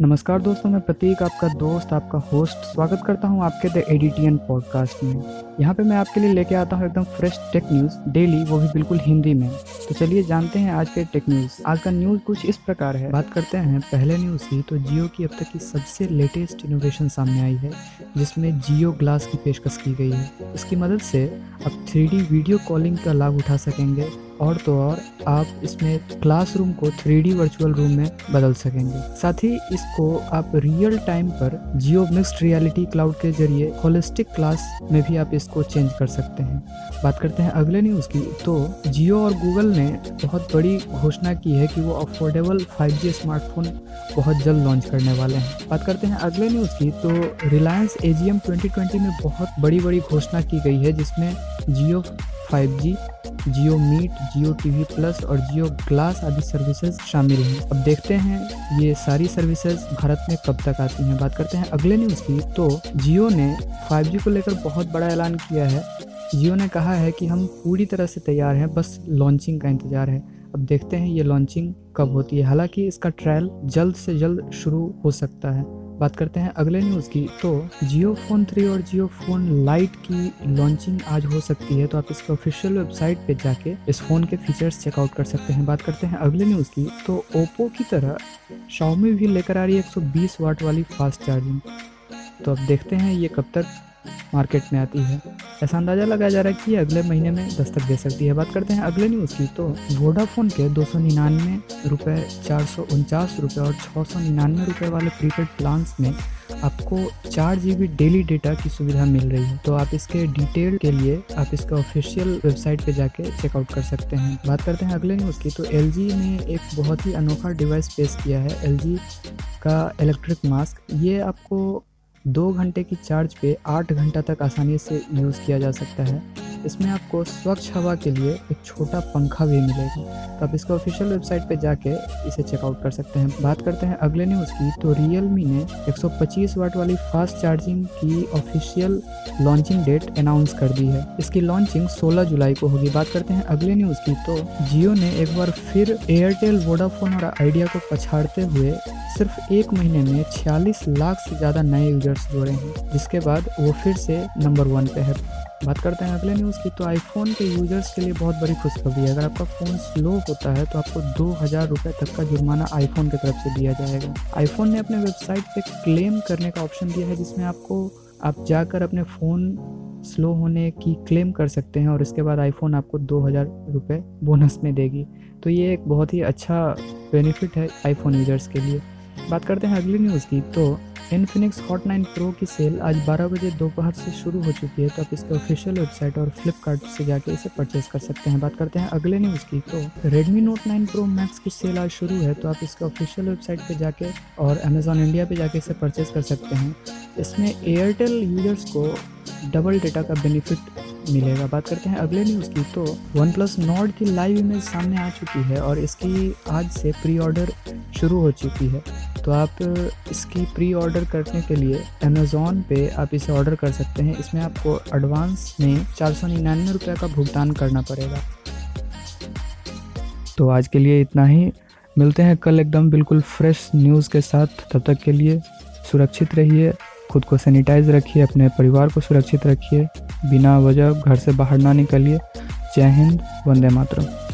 नमस्कार दोस्तों, मैं प्रतीक, आपका दोस्त, आपका होस्ट स्वागत करता हूँ आपके द एडिटियन पॉडकास्ट में। यहाँ पे मैं आपके लिए लेके आता हूँ एकदम फ्रेश टेक न्यूज़ डेली वो भी बिल्कुल हिंदी में। तो चलिए जानते हैं आज के टेक न्यूज़ आज का न्यूज़ कुछ इस प्रकार है। बात करते हैं पहले न्यूज़ की तो जियो की अब तक की सबसे लेटेस्ट इनोवेशन सामने आई है, जिसमें जियो ग्लास की पेशकश की गई है। इसकी मदद से अब थ्री वीडियो कॉलिंग का लाभ उठा सकेंगे। और तो और आप इसमें क्लासरूम को थ्री वर्चुअल रूम में बदल सकेंगे। साथ ही इसको आप रियल टाइम पर जियो मिक्स्ड रियलिटी क्लाउड के ज़रिए होलिस्टिक क्लास में भी आप इसको चेंज कर सकते हैं। बात करते हैं अगले न्यूज़ की तो जियो और गूगल ने बहुत बड़ी घोषणा की है कि वो अफोर्डेबल 5G स्मार्टफ़ोन बहुत जल्द लॉन्च करने वाले हैं। बात करते हैं अगले न्यूज़ की तो रिलायंस एजीएम 2020 में बहुत बड़ी बड़ी घोषणा की गई है, जिसमें Jio 5G Jio meet, Jio TV plus और जियो ग्लास आदि सर्विसेज़ शामिल हैं। अब देखते हैं ये सारी सर्विसेज़ भारत में कब तक आती हैं। बात करते हैं अगले न्यूज़ की। तो जियो ने 5G को लेकर बहुत बड़ा ऐलान किया है। जियो ने कहा है कि हम पूरी तरह से तैयार हैं, बस लॉन्चिंग का इंतज़ार है। अब देखते हैं ये लॉन्चिंग कब होती है। हालाँकि इसका ट्रायल जल्द से जल्द शुरू हो सकता है। बात करते हैं अगले न्यूज़ की। तो जियो फ़ोन थ्री और जियो फ़ोन लाइट की लॉन्चिंग आज हो सकती है तो आप इसके ऑफिशियल वेबसाइट पे जाके इस फ़ोन के फीचर्स चेकआउट कर सकते हैं। बात करते हैं अगले न्यूज़ की। तो ओप्पो की तरह शाओमी भी लेकर आ रही है 120 वाट वाली फास्ट चार्जिंग तो अब देखते हैं ये कब तक मार्केट में आती है। ऐसा अंदाज़ा लगाया जा रहा है कि अगले महीने में दस्तक दे सकती है। बात करते हैं अगले न्यूज़ की तो वोडाफोन के दो सौ निन्यानवे रुपये चार सौ उनचास रुपये और छः सौ निन्यानवे रुपये वाले प्रीपेड प्लान्स में आपको चार जी बी डेली डेटा की सुविधा मिल रही है। तो आप इसके डिटेल के लिए आप इसके ऑफिशियल वेबसाइट पे जाके चेकआउट कर सकते हैं। बात करते हैं अगले न्यूज़ की तो LG ने एक बहुत ही अनोखा डिवाइस पेश किया है LG का इलेक्ट्रिक मास्क ये आपको दो घंटे की चार्ज पे आठ घंटा तक आसानी से यूज़ किया जा सकता है। इसमें आपको स्वच्छ हवा के लिए एक छोटा पंखा भी मिलेगा। तो आप इसका ऑफिशियल वेबसाइट पे जाके इसे चेकआउट कर सकते हैं। बात करते हैं अगले न्यूज़ की। तो मी ने 125 वाट वाली फास्ट चार्जिंग की ऑफिशियल लॉन्चिंग डेट अनाउंस कर दी है। इसकी लॉन्चिंग 16 जुलाई को होगी। बात करते हैं अगले न्यूज़ की। तो जियो ने एक बार फिर एयरटेल वोडाफोन और आइडिया को पछाड़ते हुए सिर्फ़ एक महीने में छियालीस लाख से ज़्यादा नए यूज़र्स जोड़े हैं, जिसके बाद वो फिर से नंबर वन पे है। बात करते हैं अगले न्यूज़ की तो आईफोन के यूज़र्स के लिए बहुत बड़ी खुशखबरी है। अगर आपका फ़ोन स्लो होता है तो आपको दो हज़ार रुपये तक का जुर्माना आईफोन की तरफ़ से दिया जाएगा। आईफोन ने अपने वेबसाइट पे क्लेम करने का ऑप्शन दिया है, जिसमें आपको, आप जाकर अपने फ़ोन स्लो होने की क्लेम कर सकते हैं, और इसके बाद आईफोन आपको दो हज़ार रुपये बोनस में देगी। तो ये एक बहुत ही अच्छा बेनिफिट है आईफोन यूज़र्स के लिए। बात करते हैं अगली न्यूज़ की तो इनफिनिक्स हॉट नाइन प्रो की सेल आज 12 बजे दोपहर से शुरू हो चुकी है तो आप इसके ऑफिशियल वेबसाइट और फ्लिपकार्ट से जाके इसे परचेज कर सकते हैं। बात करते हैं अगले न्यूज़ की तो Redmi Note 9 Pro Max की सेल आज शुरू है तो आप इसके ऑफिशियल वेबसाइट पे जाके और अमेजोन इंडिया पे जाके इसे परचेज कर सकते हैं। इसमें एयरटेल यूज़र्स को डबल डेटा का बेनिफिट मिलेगा। बात करते हैं अगले न्यूज़ की तो वन प्लस नॉर्ड की लाइव इमेज सामने आ चुकी है और इसकी आज से प्री ऑर्डर शुरू हो चुकी है। तो आप इसकी प्री ऑर्डर करने के लिए अमेज़ोन पे आप इसे ऑर्डर कर सकते हैं। इसमें आपको एडवांस में चार सौ निन्यानवे रुपये का भुगतान करना पड़ेगा। तो आज के लिए इतना ही। मिलते हैं कल एकदम बिल्कुल फ्रेश न्यूज़ के साथ। तब तक के लिए सुरक्षित रहिए, खुद को सैनिटाइज रखिए, अपने परिवार को सुरक्षित रखिए, बिना वजह घर से बाहर ना निकलिए। जय हिंद, वंदे मातरम।